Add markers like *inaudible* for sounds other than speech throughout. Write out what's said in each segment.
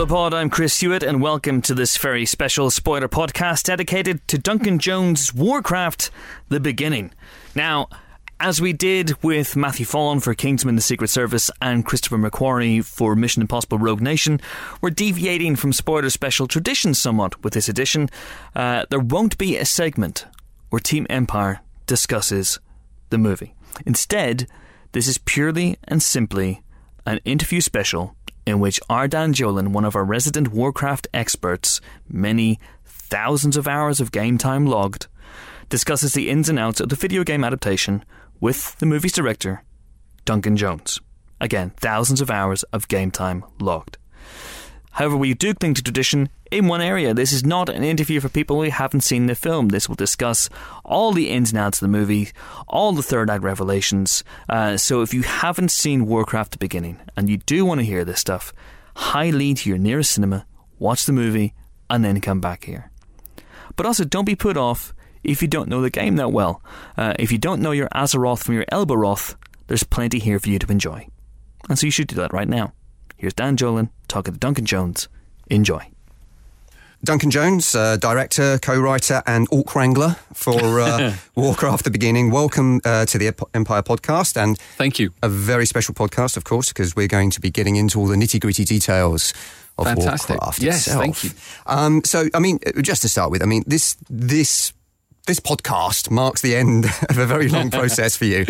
Hello, Pod. I'm Chris Hewitt, and welcome to this very special spoiler podcast dedicated to Duncan Jones' Warcraft The Beginning. Now, as we did with Matthew Vaughn for Kingsman The Secret Service and Christopher McQuarrie for Mission Impossible Rogue Nation, we're deviating from spoiler special tradition somewhat with this edition. Uh, there won't be a segment where Team Empire discusses the movie. Instead, this is purely and simply an interview special in which our Dan Jolin, one of our resident Warcraft experts, many thousands of hours of game time logged, discusses the ins and outs of the video game adaptation with the movie's director, Duncan Jones. Again, thousands of hours of game time logged. However, we do cling to tradition in one area. This is not an interview for people who haven't seen the film. This will discuss all the ins and outs of the movie, all the third act revelations. Uh, so if you haven't seen Warcraft the beginning and you do want to hear this stuff, highly to your nearest cinema, watch the movie, and then come back here. But also, don't be put off if you don't know the game that well. Uh, if you don't know your Azeroth from your Elboroth, there's plenty here for you to enjoy. And so you should do that right now. Here's Dan Jolin talking to Duncan Jones. Enjoy. Duncan Jones, uh, director, co-writer, and Orc Wrangler for uh, *laughs* Warcraft: The Beginning. Welcome uh, to the Empire podcast, and thank you. A very special podcast, of course, because we're going to be getting into all the nitty-gritty details of Fantastic. Warcraft yes, itself. thank you. Um, so, I mean, just to start with, I mean this this this podcast marks the end *laughs* of a very long *laughs* process for you.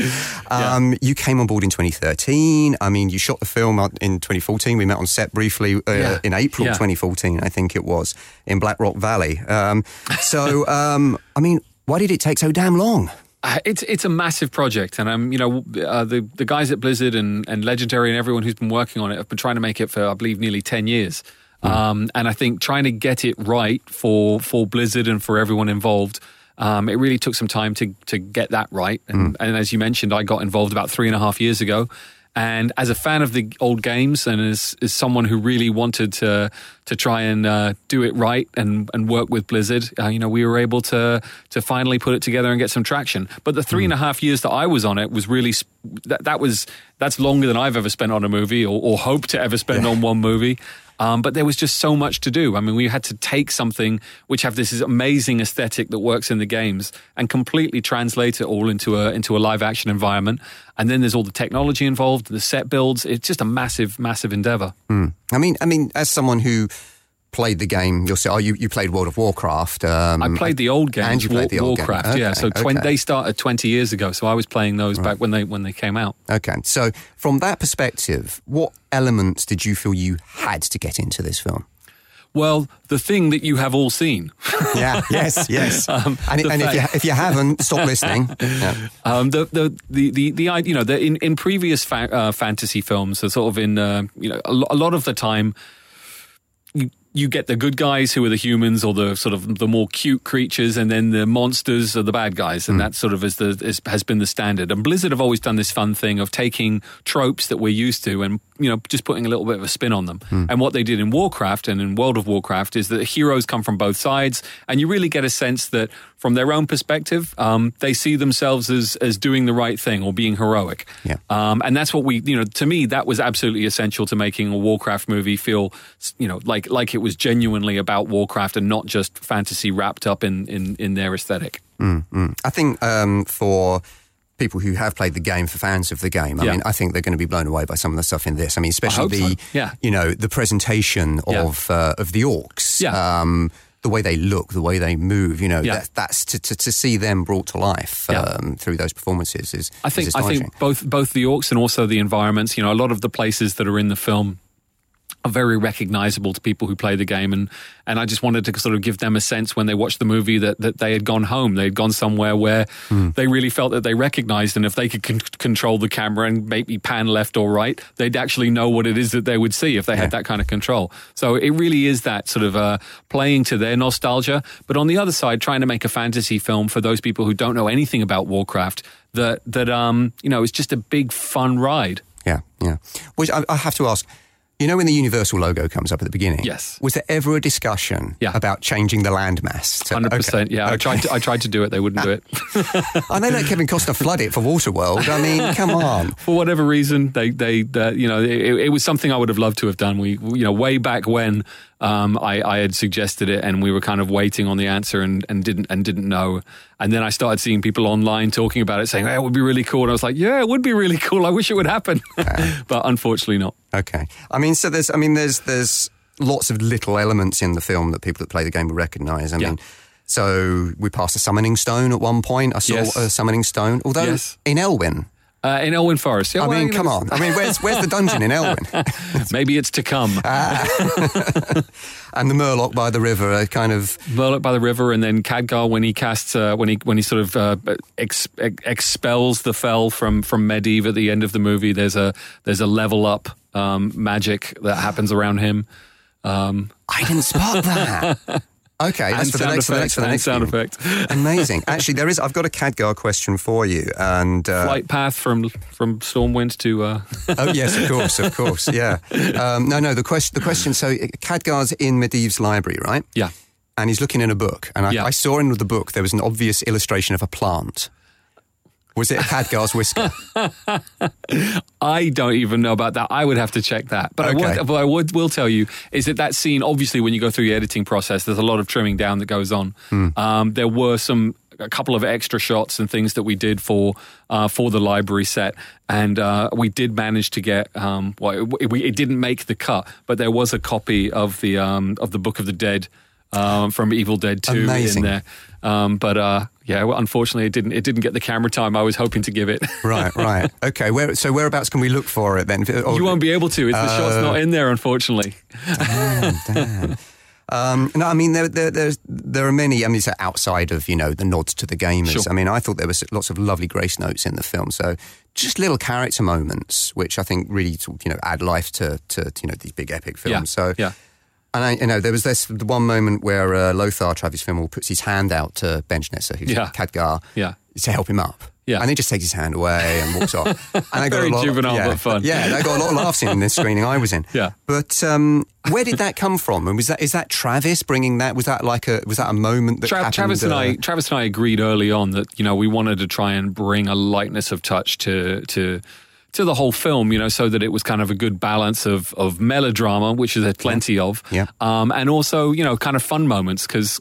Um, yeah. You came on board in 2013. I mean, you shot the film in 2014. We met on set briefly uh, yeah. in April yeah. 2014, I think it was, in Black Rock Valley. Um, so, *laughs* um, I mean, why did it take so damn long? Uh, it's it's a massive project, and I'm you know uh, the the guys at Blizzard and, and Legendary and everyone who's been working on it have been trying to make it for I believe nearly ten years. Mm. Um, and I think trying to get it right for for Blizzard and for everyone involved um, it really took some time to to get that right. And, mm. and, as you mentioned, I got involved about three and a half years ago. And as a fan of the old games, and as, as someone who really wanted to to try and uh, do it right and, and work with Blizzard, uh, you know, we were able to to finally put it together and get some traction. But the three mm. and a half years that I was on it was really that that was that's longer than I've ever spent on a movie or, or hope to ever spend yeah. on one movie. Um, but there was just so much to do. I mean, we had to take something which have this amazing aesthetic that works in the games and completely translate it all into a into a live action environment. And then there's all the technology involved, the set builds. It's just a massive, massive endeavor. Mm. I mean, I mean, as someone who played the game yourself. Oh, you, you played World of Warcraft. Um, I played the old game. And you played the old Warcraft, game. Okay, yeah. So okay. they started 20 years ago. So I was playing those right. back when they when they came out. Okay. So from that perspective, what elements did you feel you had to get into this film? Well, the thing that you have all seen. *laughs* yeah, yes, yes. *laughs* Um, and, and if, you, if you haven't, stop listening. Yeah. *laughs* Um, the, the, the, the, the, you know, the, in, in previous fa- uh, fantasy films, so sort of in, uh, you know, a, a lot of the time, you, you get the good guys who are the humans or the sort of the more cute creatures, and then the monsters are the bad guys, and mm. that sort of is the is, has been the standard. And Blizzard have always done this fun thing of taking tropes that we're used to and you know just putting a little bit of a spin on them. Mm. And what they did in Warcraft and in World of Warcraft is that heroes come from both sides, and you really get a sense that from their own perspective, um, they see themselves as as doing the right thing or being heroic. Yeah. Um, and that's what we you know to me that was absolutely essential to making a Warcraft movie feel you know like like it was genuinely about Warcraft and not just fantasy wrapped up in in, in their aesthetic. Mm, mm. I think um, for people who have played the game, for fans of the game, I yeah. mean, I think they're going to be blown away by some of the stuff in this. I mean, especially I the so. yeah. you know the presentation yeah. of uh, of the orcs. Yeah. Um, the way they look, the way they move, you know, yeah. that, that's to, to, to, see them brought to life yeah. um, through those performances is. I think is I think both both the orcs and also the environments. You know, a lot of the places that are in the film are very recognizable to people who play the game. And and I just wanted to sort of give them a sense when they watched the movie that that they had gone home. They had gone somewhere where mm. they really felt that they recognized. And if they could con- control the camera and maybe pan left or right they'd actually know what it is that they would see if they yeah. had that kind of control. So it really is that sort of uh, playing to their nostalgia. But on the other side trying to make a fantasy film for those people who don't know anything about Warcraft that that um you know is just a big fun ride. Yeah yeah. Which I, I have to ask You know when the Universal logo comes up at the beginning? Yes. Was there ever a discussion Yeah. about changing the landmass? Hundred percent. okay. Yeah, I tried. To, I tried to do it. They wouldn't do it *laughs* I know that Kevin Costner flood it for Waterworld. I mean, come on. *laughs* for whatever reason. They, they, uh, you know, it, it was something I would have loved to have done. We, you know, way back when um, I, I had suggested it, and we were kind of waiting on the answer, and, and didn't and didn't know. And then I started seeing people online talking about it, saying, "Hey, it would be really cool." And I was like, "Yeah, it would be really *laughs* cool. I wish it would happen," *laughs* but unfortunately not. Okay. I mean, so there's, I mean, there's, there's lots of little elements in the film that people that play the game will recognise. I Yeah. mean, so we passed a summoning stone at one point. I saw Yes. a summoning stone, although Yes. in Elwynn. Uh, in Elwynn Forest, yeah, I mean, come on. I mean, where's where's the dungeon in Elwynn? *laughs* *laughs* maybe it's to come. *laughs* and the Murloc by the river are kind of Murloc by the river, and then Khadgar when he casts uh, when he when he sort of uh, ex- ex- expels the fel from from Medivh at the end of the movie. There's a there's a level up um, magic that happens around him. Um, I didn't spot that. Okay, that's and for the next, for the effect, next, for the next sound effect. *laughs* Amazing. Actually, there is. I've got a Khadgar question for you, and uh, Flight path from from Stormwind to uh, oh yes, of course, of *laughs* course, yeah. Um, no, no. The question, the question. So Khadgar's in Medivh's library, right? yeah. And he's looking in a book, and I, Yeah. I saw in the book there was an obvious illustration of a plant. Was it a Khadgar's whisker? *laughs* I don't even know about that. I would have to check that. But I would, what I would will tell you is that that scene, obviously, when you go through the editing process, there's a lot of trimming down that goes on. Hmm. Um, there were some a couple of extra shots and things that we did for uh, for the library set, and uh, we did manage to get. Um, well, it, we, it didn't make the cut, but there was a copy of the um, of the Book of the Dead. Um, from Evil Dead Two Amazing. in there, um, but uh, yeah, well, unfortunately, it didn't. It didn't get the camera time I was hoping to give it. *laughs* right, right. Okay. Where, so whereabouts can we look for it then? Or- You won't be able to. It's the shot's Uh, not in there, unfortunately. Um, no, I mean there, there, there's, there are many. I mean, it's outside of you know the nods to the gamers. Sure. I mean, I thought there was lots of lovely grace notes in the film. So just little character moments, which I think really you know add life to, to you know these big epic films. Yeah. So yeah. And I, you know there was this the one moment where uh, Lothar Travis Fimmel puts his hand out to Ben Schnetzer, who's Yeah. Khadgar, Yeah. to help him up. Yeah. And he just takes his hand away and walks off. *laughs* And I got Very a lot, juvenile, yeah, but fun. Yeah, they got a lot of laughs in this screening I was in. Yeah. But um, where did that come from? And was that is that Travis bringing that? Was that like a was that a moment that Tra- happened? Travis and uh, I, Travis and I agreed early on that you know we wanted to try and bring a lightness of touch to to to the whole film, you know, so that it was kind of a good balance of of melodrama, which is there plenty of, Yeah. um, and also you know kind of fun moments because.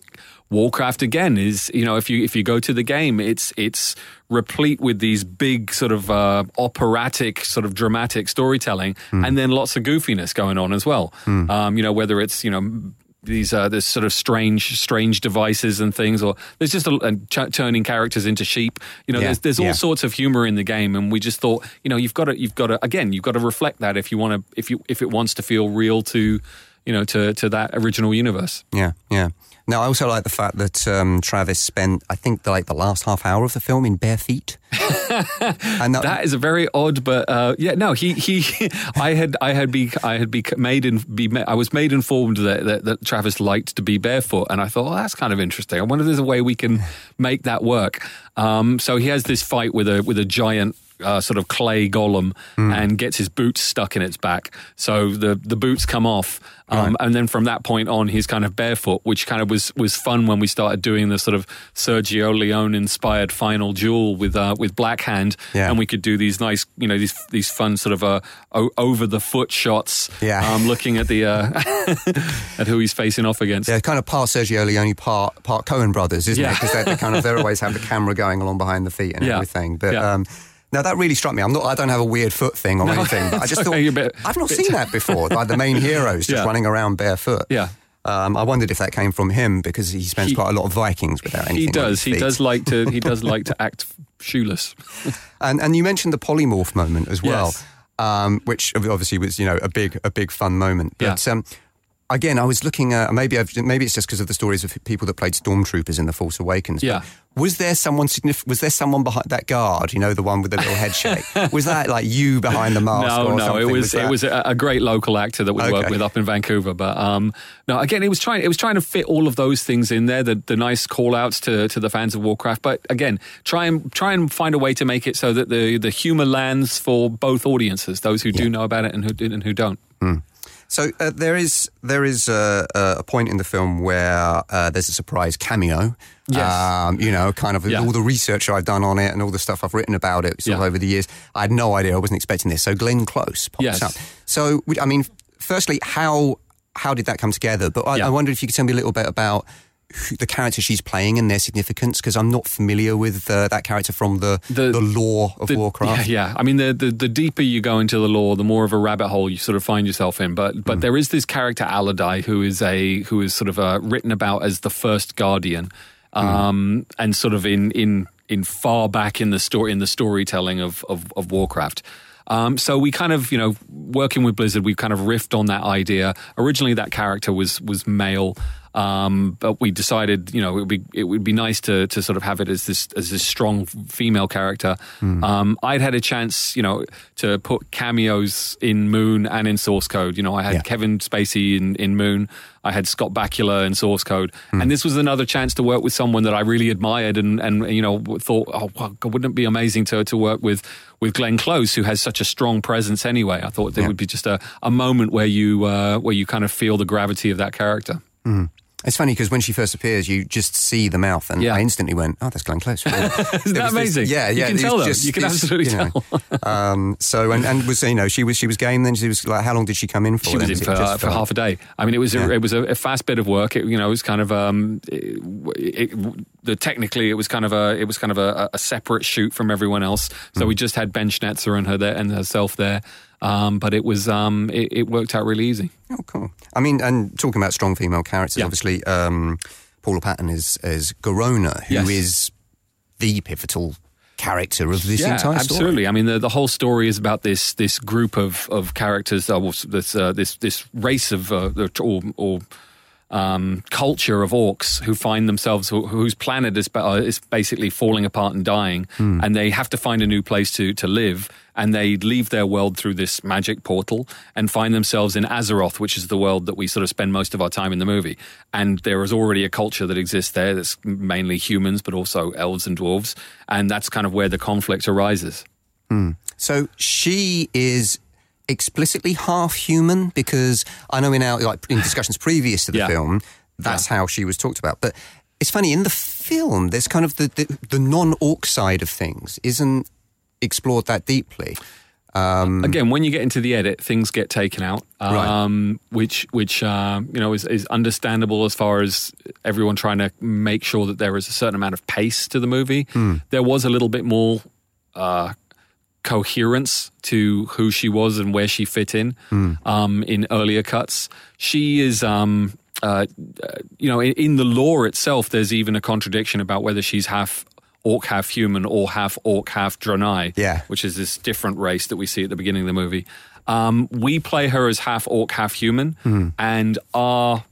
Warcraft again is you know if you if you go to the game it's it's replete with these big sort of uh, operatic sort of dramatic storytelling and then lots of goofiness going on as well um, you know whether it's you know these uh, this sort of strange strange devices and things or there's just a, and ch- turning characters into sheep you know Yeah, there's there's all yeah. sorts of humor in the game and we just thought you know you've got to you've got to again you've got to reflect that if you want to if you if it wants to feel real to you know to to that original universe Yeah, yeah. Now I also like the fact that um, Travis spent I think the, like the last half hour of the film in bare feet. *laughs* and that, That is a very odd, but uh, yeah, no, he he, *laughs* I had I had be I had be made in be I was made informed that, that that Travis liked to be barefoot, and I thought, well, that's kind of interesting. I wonder if there's a way we can make that work. Um, so he has this fight with a with a giant. Uh, sort of clay golem and gets his boots stuck in its back. So the the boots come off, um, and then from that point on, he's kind of barefoot, which kind of was was fun when we started doing the sort of Sergio Leone inspired final duel with uh, with Black Hand, Yeah. and we could do these nice, you know, these these fun sort of uh, o- over the foot shots. Yeah. um, looking at the uh, *laughs* at who he's facing off against. Yeah, kind of part Sergio Leone, part part Coen brothers, isn't Yeah. it? Because they kind of they always have the camera going along behind the feet and *laughs* Yeah. everything. But Yeah. um, now that really struck me. I'm not. I don't have a weird foot thing or No, anything. But I *laughs* just okay, thought bit- I've not seen *laughs* that before. Like the main heroes just Yeah. running around barefoot. Yeah. Um, I wondered if that came from him because he spends He- quite a lot of Vikings without anything. He does. He does like to. He does like to *laughs* act shoeless. And and you mentioned the polymorph moment as well, Yes. um, which obviously was you know a big a big fun moment. Yeah. But um, again, I was looking at maybe I've, maybe it's just because of the stories of people that played stormtroopers in the Force Awakens. Yeah. Was there someone signif- Was there someone behind that guard? You know, the one with the little head shake. *laughs* Was that like you behind the mask? No, or no, something? it was, that- it was a, a great local actor that we Okay. worked with up in Vancouver. But um, no, again, it was trying it was trying to fit all of those things in there, the, the nice call outs to, to the fans of Warcraft. But again, try and try and find a way to make it so that the the humor lands for both audiences, those who do know about it and who and who don't. So uh, there is there is a, a point in the film where uh, there's a surprise cameo. Yes. Um, you know, kind of Yeah. all the research I've done on it and all the stuff I've written about it sort of over the years. I had no idea. I wasn't expecting this. So Glenn Close pops Yes. up. So I mean, firstly, how how did that come together? But I, Yeah. I wonder if you could tell me a little bit about. Who, the character she's playing and their significance, because I'm not familiar with uh, that character from the the, The- lore of The- Warcraft. Yeah, yeah. I mean, the, the the deeper you go into the lore, the more of a rabbit hole you sort of find yourself in. But but there is this character Alodi who is a who is sort of uh, written about as the first guardian, Hmm. um, and sort of in in in far back in the story in the storytelling of of, of Warcraft. Um, so we kind of, you know, working with Blizzard, we've kind of riffed on that idea. Originally, that character was was male, um, but we decided, you know, it would be it would be nice to to sort of have it as this as this strong female character. Um, I'd had a chance, you know, to put cameos in Moon and in Source Code. You know, I had Yeah. Kevin Spacey in in Moon. I had Scott Bakula in Source Code, and this was another chance to work with someone that I really admired and and you know thought, oh, wow, wouldn't it be amazing to to work with with Glenn Close, who has such a strong presence anyway. I thought there Yeah. would be just a, a moment where you uh, where you kind of feel the gravity of that character. It's funny because when she first appears, you just see the mouth, and Yeah. I instantly went, "Oh, that's Glenn Close." *laughs* Isn't that amazing? yeah, yeah. You can tell just You can this, absolutely know. *laughs* um, so, and, and was you know she was she was game. Then she was like, how long did she come in for? She was in for, uh, for half a day. I mean, it was Yeah. a, it was a, fast bit of work. It, you know, it was kind of um, it, it, the technically it was kind of a it was kind of a, a separate shoot from everyone else. So we just had Ben Schnetzer and her there and herself there. Um, but it was um, it, it worked out really easy. Oh, cool. I mean, and talking about strong female characters, Yeah. obviously, um, Paula Patton is is Garona, who is Yes. the pivotal character of this yeah, entire story. absolutely. I mean, the, the whole story is about this this group of of characters, uh, this uh, this this race of uh, or, or um, culture of orcs who find themselves who, whose planet is uh, is basically falling apart and dying, and they have to find a new place to to live. And they leave their world through this magic portal and find themselves in Azeroth, which is the world that we sort of spend most of our time in the movie. And there is already a culture that exists there that's mainly humans, but also elves and dwarves. And that's kind of where the conflict arises. So she is explicitly half human because I know in our like in discussions previous to the Yeah. film, that's how she was talked about. But it's funny in the film, there's kind of the the, the non orc side of things isn't explored that deeply. Again, when you get into the edit, things get taken out, um, which which uh, you know is, is understandable as far as everyone trying to make sure that there is a certain amount of pace to the movie. There was a little bit more uh, coherence to who she was and where she fit in um, in earlier cuts. She is. Um, uh, uh, you know, in, in the lore itself, there's even a contradiction about whether she's half orc, half human, or half orc, half Draenei Yeah. which is this different race that we see at the beginning of the movie. Um, we play her as half orc, half human, and our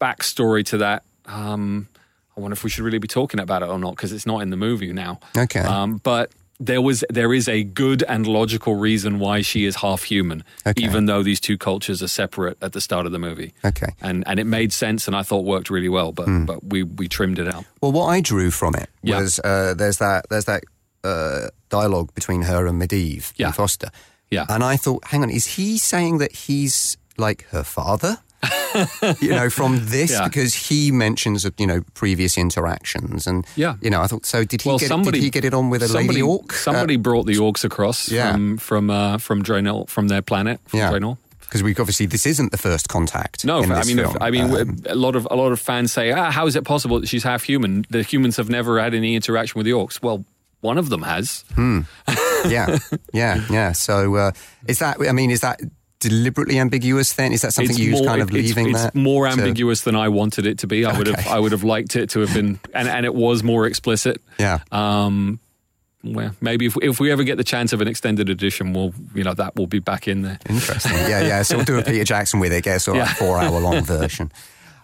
backstory to that. Um, I wonder if we should really be talking about it or not because it's not in the movie now. Okay. Um, but there was there is a good and logical reason why she is half human, Okay. even though these two cultures are separate at the start of the movie. Okay. And and it made sense, and I thought worked really well. But but we we trimmed it out. Well, what I drew from it Yeah. was uh, there's that there's that uh, dialogue between her and Medivh Yeah. and Foster. Yeah. And I thought, hang on, is he saying that he's like her father? *laughs* you know, from this Yeah. because he mentions you know previous interactions and Yeah. you know, I thought so. Did he Well, get somebody did he get it on with a somebody, lady orc? Somebody Uh, brought the orcs across Yeah. from from uh, from Draenor from their planet from yeah, Draenor. because we obviously this isn't the first contact. No, I mean, if. I mean, Um, a lot of a lot of fans say, ah, how is it possible that she's half human? The humans have never had any interaction with the orcs. Well, one of them has. *laughs* yeah, yeah, yeah. So uh, is that? I mean, is that deliberately ambiguous? Then is that something it's you more, kind of it's, leaving it's that more to- ambiguous than I wanted it to be. I would have I would have liked it to have been, *laughs* and, and it was more explicit. Yeah. Um, well, maybe if, if we ever get the chance of an extended edition, we'll you know that will be back in there. Interesting. Yeah, yeah. So we'll do a Peter Jackson with it, get a sort of Yeah. four hour long *laughs* version.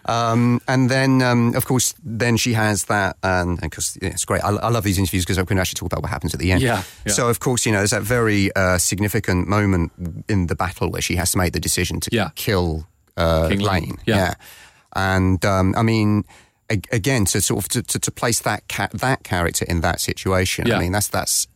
Um, and then, um, of course, then she has that, and because it's great. I, I love these interviews because I can actually talk about what happens at the end. Yeah, yeah. So, of course, you know, there's that very uh, significant moment in the battle where she has to make the decision to Yeah. kill uh, Lane, yeah. And I mean, again, to sort of to, to, to place that ca- that character in that situation. Yeah. I mean, that's that's.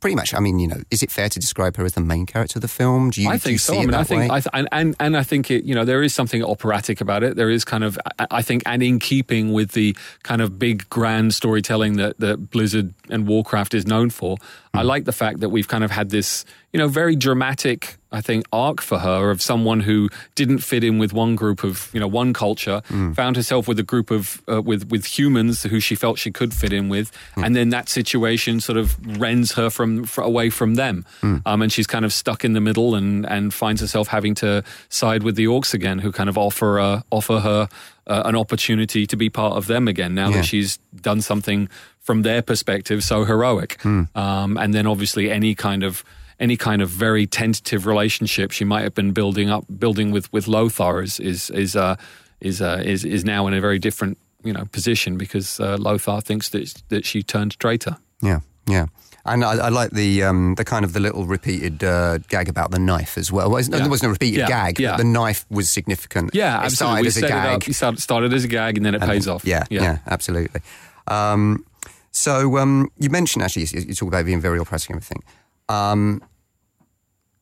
Pretty much. I mean, you know, is it fair to describe her as the main character of the film? Do you? I think you so. See I it mean, that I think? I th- and, and and I think it. You know, there is something operatic about it. There is kind of, I- I think, and in keeping with the kind of big grand storytelling that that Blizzard and Warcraft is known for. I hmm. like the fact that we've kind of had this, you know, very dramatic. I think arc for her of someone who didn't fit in with one group of, you know, one culture, found herself with a group of uh, with with humans who she felt she could fit in with, and then that situation sort of rends her from fr away from them, um, and she's kind of stuck in the middle and and finds herself having to side with the orcs again, who kind of offer uh, offer her uh, an opportunity to be part of them again now Yeah. that she's done something from their perspective so heroic, um, and then obviously any kind of any kind of very tentative relationship she might have been building up building with with Lothar is is is uh, is, uh, is is now in a very different you know position because uh, Lothar thinks that that she turned traitor. Yeah, yeah. And I, I like the um, the kind of the little repeated uh, gag about the knife as well. well Yeah. There wasn't a repeated Yeah, gag, yeah. but the knife was significant. Yeah, it absolutely. started We as a set it up. Started, as a gag and then it and pays then- off. Yeah, yeah, absolutely. Um, so um, you mentioned actually you, you talk about being very operatic and everything. Um,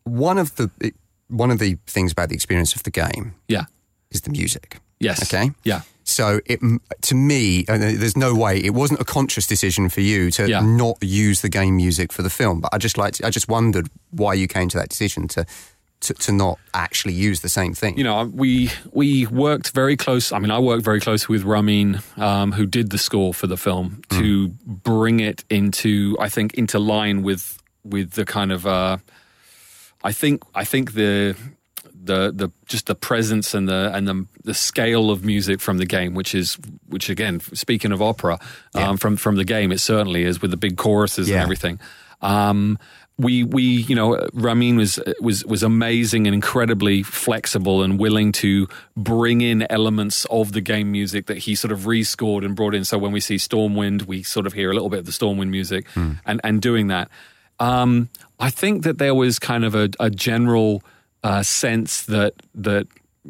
one of the it, one of the things about the experience of the game yeah. is the music. Yes. Okay. Yeah. So it to me, uh, there's no way it wasn't a conscious decision for you to Yeah. not use the game music for the film. But I just like I just wondered why you came to that decision to to, to not actually use the same thing. you know, we we worked very close. I mean, I worked very close with Ramin, um, who did the score for the film, to bring it into, I think, into line with with the kind of, uh, I think, I think the the the just the presence and the and the the scale of music from the game, which is which again, speaking of opera, um, from from the game, it certainly is with the big choruses Yeah. and everything. Um, we we you know Ramin was was was amazing and incredibly flexible and willing to bring in elements of the game music that he sort of rescored and brought in. So when we see Stormwind, we sort of hear a little bit of the Stormwind music, and and doing that. Um, I think that there was kind of a, a general uh, sense that that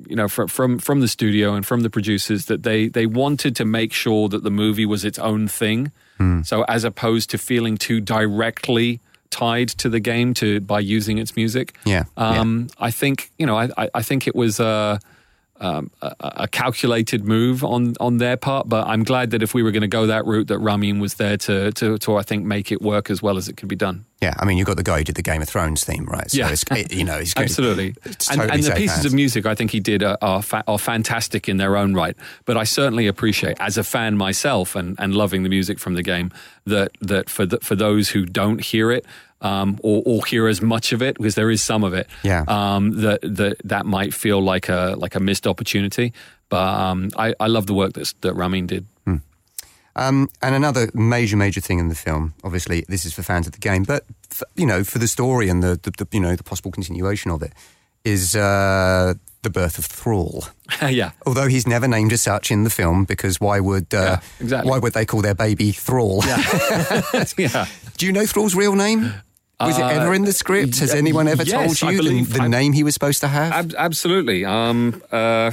you know from from from the studio and from the producers that they they wanted to make sure that the movie was its own thing. So as opposed to feeling too directly tied to the game to by using its music. Yeah, yeah. Um, I think you know I I, I think it was. Uh, um, a, a calculated move on on their part, but I'm glad that if we were going to go that route, that Ramin was there to to to I think make it work as well as it could be done. yeah, I mean, you've got the guy who did the Game of Thrones theme, right? So Yeah. it's, it, you know. *laughs* Absolutely. It's and totally and the pieces hands. of music I think he did are, are, fa- are fantastic in their own right. But I certainly appreciate, as a fan myself and, and loving the music from the game, that that for the, for those who don't hear it. Um, or, or hear as much of it because there is some of it. Yeah. Um, that that that might feel like a like a missed opportunity. But um, I, I love the work that that Ramin did. Um, and another major, major thing in the film, obviously, this is for fans of the game, but f you know, for the story and the, the, the you know the possible continuation of it, is uh, the birth of Thrall. *laughs* yeah. Although he's never named as such in the film, because why would uh, Yeah, exactly. why would they call their baby Thrall? yeah. *laughs* *laughs* Do you know Thrall's real name? Was it Uh, ever in the script? Has anyone ever yes, told you the, believe- the name he was supposed to have? Ab- absolutely. Um, uh,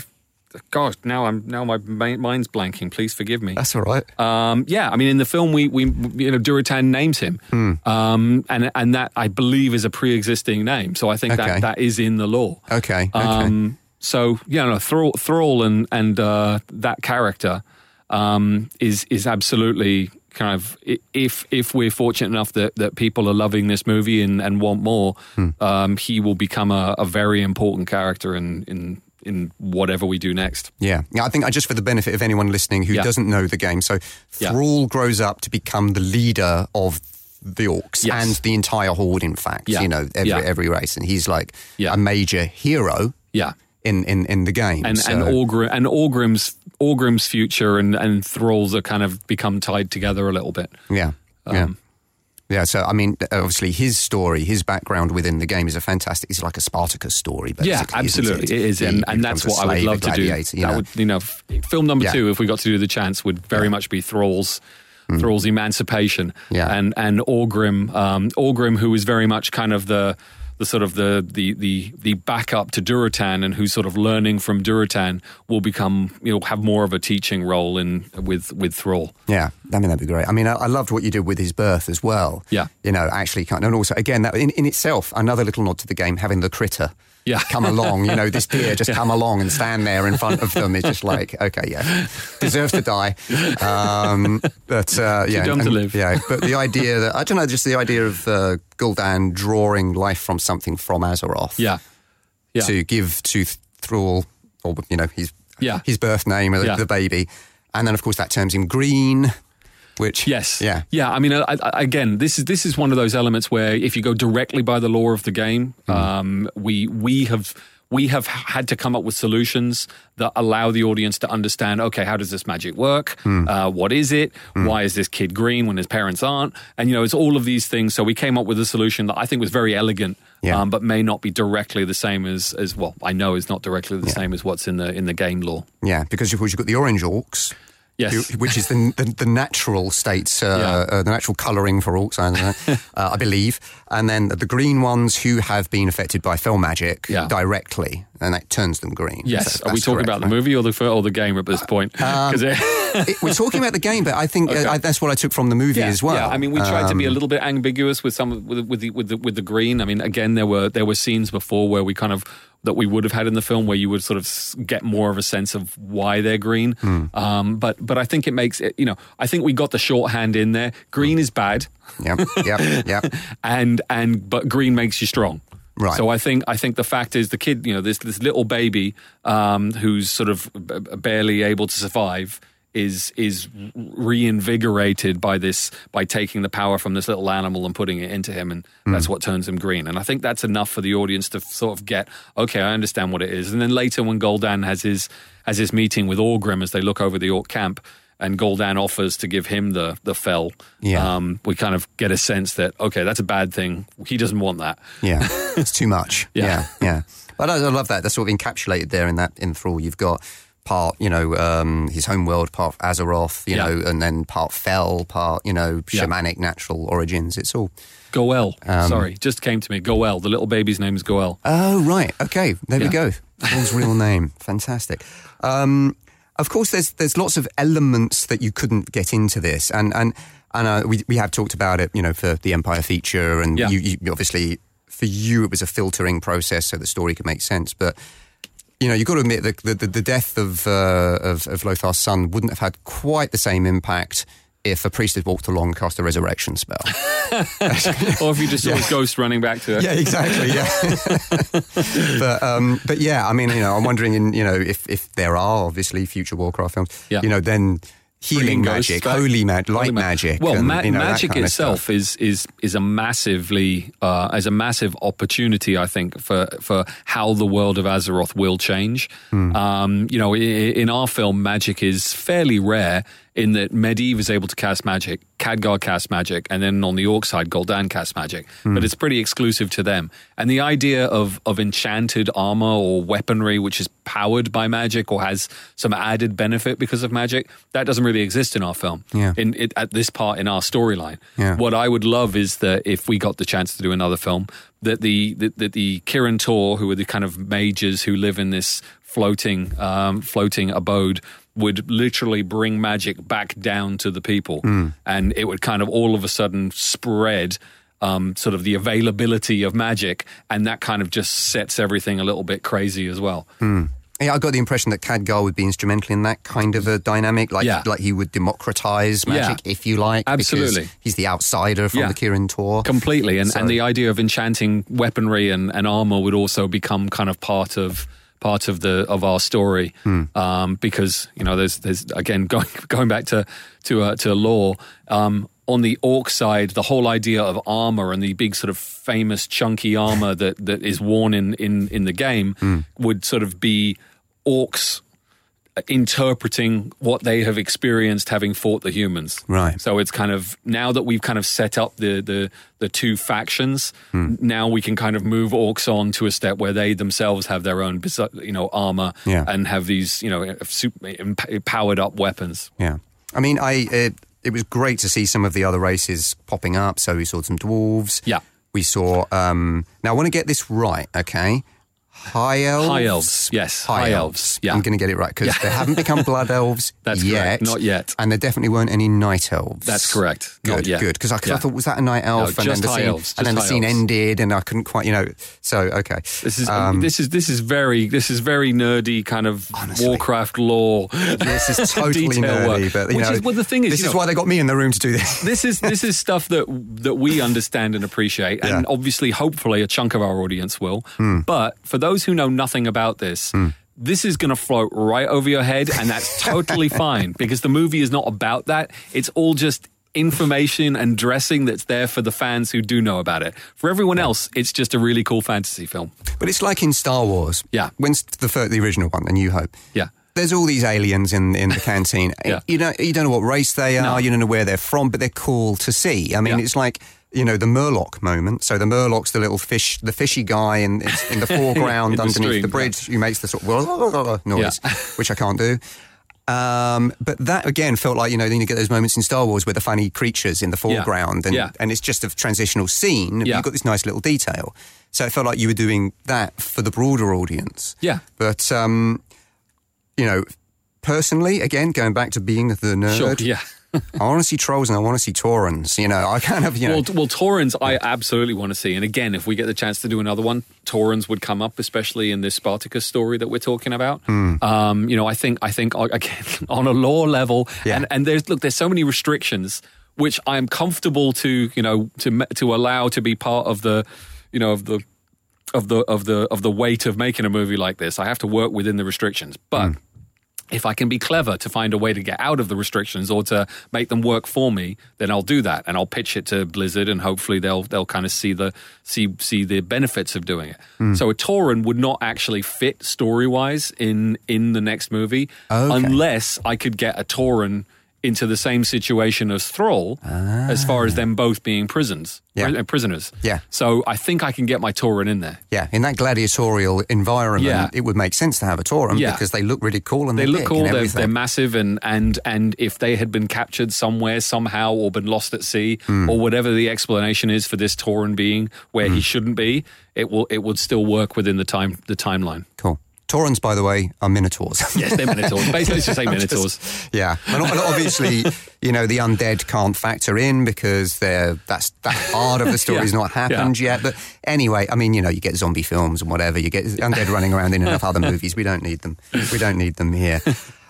gosh, now I'm now my mind's blanking. Please forgive me. That's all right. Um, yeah, I mean, in the film, we, we you know, Durotan names him, Hmm. um, and and that I believe is a pre-existing name. So I think Okay. that that is in the lore. Okay, okay. Um, so yeah, no, Thrall, Thrall and and uh, that character um, is is absolutely kind of if if we're fortunate enough that, that people are loving this movie and, and want more, Hmm. um, he will become a, a very important character in in in whatever we do next. Yeah, yeah. I think uh, just for the benefit of anyone listening who Yeah. doesn't know the game, so Yeah. Thrall grows up to become the leader of the orcs Yes. and the entire horde. In fact, Yeah. you know every Yeah. every race, and he's like Yeah. a major hero Yeah. In in, in the game. and so, and Orgrim and Orgrim's Orgrim's future and and Thrall's are kind of become tied together a little bit. yeah, yeah. Um, Yeah, so I mean, obviously, his story, his background within the game is a fantastic. It's like a Spartacus story, basically. Yeah, absolutely, it, it is, He- and, and that's what I would love to do. you that know. would, you know, film number Yeah. two, if we got to do the chance, would very much be Thrall's Thrall's emancipation, Yeah. and and Orgrim, um, Orgrim, who is very much kind of the the sort of the the the the backup to Durotan and who's sort of learning from Durotan will become you know have more of a teaching role in with with Thrall. Yeah, I mean that'd be great. I mean, I, I loved what you did with his birth as well. Yeah. you know, actually, kind of, and also again that in, in itself another little nod to the game having the critter. Yeah. come along. You know, this deer just *laughs* come along and stand there in front of them. It's just like, okay, yeah, deserves to die. Um, but uh, yeah, dumb to live. Yeah, but the idea that I don't know, just the idea of uh, Gul'dan drawing life from something from Azeroth. Yeah, yeah, to give to Thrall, or you know, his Yeah. his birth name, the, Yeah. the baby, and then of course that turns him green. Which Yes. yeah, Yeah. I mean, I, I, again, this is this is one of those elements where if you go directly by the lore of the game, Mm. um, we we have we have had to come up with solutions that allow the audience to understand. Okay, how does this magic work? Mm. Uh, what is it? Why is this kid green when his parents aren't? And you know, it's all of these things. So we came up with a solution that I think was very elegant. Yeah. Um, but may not be directly the same as, as well. I know is not directly the same as what's in the in the game lore. yeah, because of course you've got the orange orcs. Yes. who- which is the, the, the natural states, uh, Yeah. uh, the natural colouring for don't know, *laughs* uh, I believe. And then the green ones who have been affected by fel magic Yeah. directly, and that turns them green. Yes. So Are we talking correct, about the movie or the or the game at this point? 'Cause it- It- we're talking about the game, but I think uh, Okay. I, that's what I took from the movie as well. Yeah, I mean, we tried to be a Um, little bit ambiguous with some with with the, with the with the green. I mean, again, there were there were scenes before where we kind of that we would have had in the film where you would sort of get more of a sense of why they're green. Hmm. Um, but but I think it makes it. You know, I think we got the shorthand in there. Green is bad, Yep, yep, yep. *laughs* and and but green makes you strong. Right. So I think I think the fact is the kid, you know, this this little baby um, who's sort of barely able to survive is is reinvigorated by this by taking the power from this little animal and putting it into him, and that's what turns him green. And I think that's enough for the audience to sort of get okay, I understand what it is. And then later when Gul'dan has his has his meeting with Orgrim as they look over the orc camp. And Gul'dan offers to give him the the fel. Yeah. Um, we kind of get a sense that okay, that's a bad thing. He doesn't want that. Yeah, *laughs* it's too much. Yeah. yeah, yeah. But I, I love that. That's sort of encapsulated there in that in Thrall. You've got part, you know, um, his home world, part Azeroth, you Yeah. know, and then part Fel, part, you know, Yeah. shamanic natural origins. It's all. Go'el. Um, Sorry, just came to me. Go'el. The little baby's name is Go'el. Oh, right. Okay. There we go. Thrall's real *laughs* name. Fantastic. Um, of course, there's there's lots of elements that you couldn't get into this, and and and uh, we we have talked about it, you know, for the Empire feature, and Yeah. you, you obviously for you it was a filtering process so the story could make sense, but. You know, you've got to admit that the, the, the death of, uh, of of Lothar's son wouldn't have had quite the same impact if a priest had walked along and cast a resurrection spell. *laughs* or if you just saw a ghost running back to it. Yeah, exactly. Yeah, *laughs* but um, but yeah, I mean, you know, I'm wondering, in you know, if if there are obviously future Warcraft films, Yeah. you know, then healing magic, back. holy magic, light Holy magic. Well, and, ma- you know, magic itself is is is a massively uh, as a massive opportunity, I think, for for how the world of Azeroth will change. Hmm. Um, you know, i- in our film, magic is fairly rare in that Medivh is able to cast magic, Khadgar casts magic, and then on the Orc side, Gul'dan casts magic. Hmm. But it's pretty exclusive to them. And the idea of of enchanted armor or weaponry, which is powered by magic or has some added benefit because of magic, that doesn't really exist in our film. Yeah. In it, at this part in our storyline, Yeah. what I would love is that if we got the chance to do another film, that the that, that the Kirin Tor, who are the kind of mages who live in this floating um, floating abode, would literally bring magic back down to the people, and it would kind of all of a sudden spread. Um, sort of the availability of magic, and that kind of just sets everything a little bit crazy as well. Yeah, I got the impression that Khadgar would be instrumental in that kind of a dynamic, like Yeah. like he would democratize Yeah. magic, if you like, Absolutely. because he's the outsider from Yeah. the Kirin Tor. completely and, So- and the idea of enchanting weaponry and, and armor would also become kind of part of part of the of our story um, because you know there's there's again *laughs* going going back to to uh, to lore um, on the orc side the whole idea of armor and the big sort of famous chunky armor that that is worn in in in the game would sort of be orcs interpreting what they have experienced having fought the humans. Right. So it's kind of now that we've kind of set up the the the two factions, now we can kind of move orcs on to a step where they themselves have their own you know armor Yeah. and have these you know powered up weapons. Yeah, I mean, I it, it was great to see some of the other races popping up. So we saw some dwarves. Yeah. We saw. Um, now I want to get this right. Okay. High elves. High elves, yes, high elves, yeah. I'm going to get it right because they haven't become blood *laughs* elves That's yet. correct, not yet. And there definitely weren't any night elves. That's correct, Good, good. Because I Yeah. thought was that a night elf, and then the high scene, elves, and then the scene elves. ended, and I couldn't quite, you know. So okay, This is Um, this is this is very this is very nerdy kind of Honestly. Warcraft lore. this is *laughs* totally detail work. nerdy, but you Which know, is well, the thing is, this is know- why they got me in the room to do this. this is this is stuff that that we understand and appreciate, and Yeah. Obviously, hopefully, a chunk of our audience will. But for those who know nothing about this. Hmm. This is going to float right over your head, and that's *laughs* totally fine because the movie is not about that. It's all just information and dressing that's there for the fans who do know about it. For everyone else, it's just a really cool fantasy film. But it's like in Star Wars. Yeah. When's the fir- the original one, The New Hope? Yeah. There's all these aliens in, in the *laughs* canteen. Yeah. You don't you don't know what race they are. No. You don't know where they're from, but they're cool to see. I mean, Yeah. it's like you know the Murloc moment. So the Murloc's the little fish, the fishy guy in in the *laughs* foreground In the underneath stream, the bridge. Who makes the sort of noise, Yeah. which I can't do. Um, but that again felt like you know then you get those moments in Star Wars where the funny creatures in the foreground and Yeah. and it's just a transitional scene. Yeah. You've got this nice little detail. So it felt like you were doing that for the broader audience. Yeah. But um, you know, personally, again, going back to being the nerd, Sure. Yeah. *laughs* I want to see trolls and I want to see Taurens. You know, I kind of you know. Well, well, Taurens, I absolutely want to see. And again, if we get the chance to do another one, Taurens would come up, especially in this Spartacus story that we're talking about. Hmm. Um, you know, I think, I think again, *laughs* on a lore level, Yeah. and, and there's look, there's so many restrictions which I'm comfortable to, you know, to to allow to be part of the, you know, of the of the of the of the weight of making a movie like this. I have to work within the restrictions, but. Hmm. If I can be clever to find a way to get out of the restrictions or to make them work for me, then I'll do that and I'll pitch it to Blizzard and hopefully they'll they'll kind of see the see see the benefits of doing it. Hmm. So a Tauren would not actually fit story wise in in the next movie Okay. unless I could get a Tauren into the same situation as Thrall as far as them both being prisons Yeah. uh, prisoners. Yeah. So I think I can get my Tauren in there. yeah, in that gladiatorial environment, Yeah. it would make sense to have a Tauren Yeah. because they look really cool and They look cool. They're, they're massive, and and and if they had been captured somewhere somehow or been lost at sea Hmm. or whatever the explanation is for this Tauren being where he shouldn't be, it will it would still work within the time the timeline. cool. Taurens, by the way, are minotaurs. *laughs* Yes, they're minotaurs. Basically, it's *laughs* just say minotaurs. just- yeah, and obviously, you know, the undead can't factor in because they're that's that part of the story's Yeah. not happened yet. But anyway, I mean, you know, you get zombie films and whatever. You get undead running around in enough other movies. We don't need them. We don't need them here.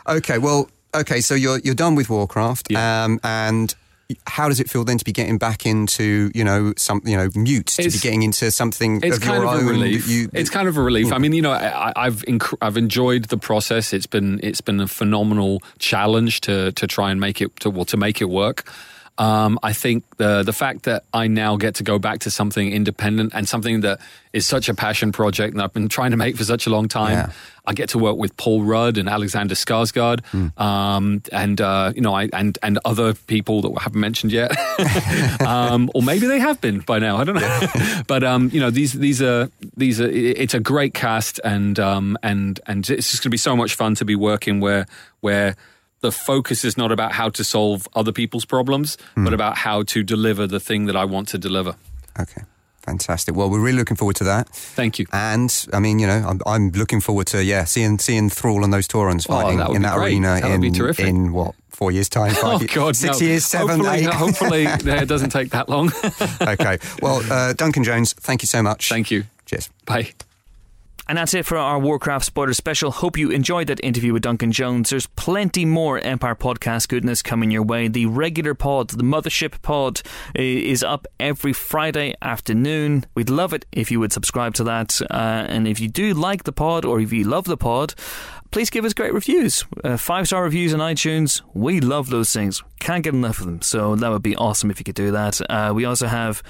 Okay, well, okay, so you're you're done with Warcraft, Yeah. um, and. How does it feel then to be getting back into you know some you know mute to be getting into something It's of kind your of own? a relief. You, it's kind of a relief. I mean, you know, I, I've inc- I've enjoyed the process. It's been it's been a phenomenal challenge to to try and make it to well to make it work. Um, I think the the fact that I now get to go back to something independent and something that is such a passion project that I've been trying to make for such a long time. Yeah. I get to work with Paul Rudd and Alexander Skarsgård, um, and uh, you know, I and and other people that we haven't mentioned yet, *laughs* um, or maybe they have been by now. I don't know, *laughs* but um, you know, these these are these are. It's a great cast, and um, and and it's just going to be so much fun to be working where where. The focus is not about how to solve other people's problems, but about how to deliver the thing that I want to deliver. okay, fantastic. Well, we're really looking forward to that. Thank you. And I mean, you know, I'm, I'm looking forward to yeah, seeing seeing Thrall and those Taurens Oh, fighting that in that great. arena That in in what four years time? *laughs* Five Oh years- God, six no. years, seven, hopefully, eight. Hopefully, *laughs* it doesn't take that long. okay. Well, uh, Duncan Jones, thank you so much. Thank you. Cheers. Bye. And that's it for our Warcraft spoiler special. Hope you enjoyed that interview with Duncan Jones. There's plenty more Empire podcast goodness coming your way. The regular pod, the Mothership pod, is up every Friday afternoon. We'd love it if you would subscribe to that. Uh, and if you do like the pod or if you love the pod, please give us great reviews. Uh, Five star reviews on iTunes. We love those things. Can't get enough of them. So that would be awesome if you could do that. Uh, we also have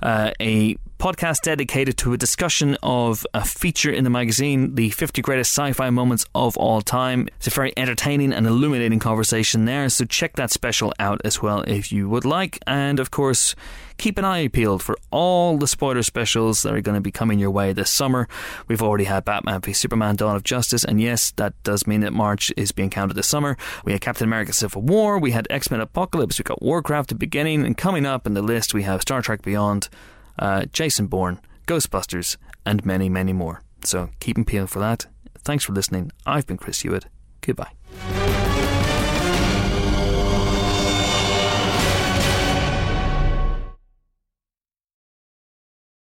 uh, a podcast dedicated to a discussion of a feature in the magazine, the 50 greatest sci fi moments of all time. It's a very entertaining and illuminating conversation there. So check that special out as well if you would like. And of course, keep an eye peeled for all the spoiler specials that are going to be coming your way this summer. We've already had Batman v Superman Dawn of Justice, and yes, that does mean that March is being counted this summer. We had Captain America Civil War, we had X Men Apocalypse, we've got Warcraft the beginning, and coming up in the list we have Star Trek Beyond. uh, Jason Bourne, Ghostbusters, and many, many more. So keep and peel for that. Thanks for listening. I've been Chris Hewitt. Goodbye.